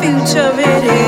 future of it is.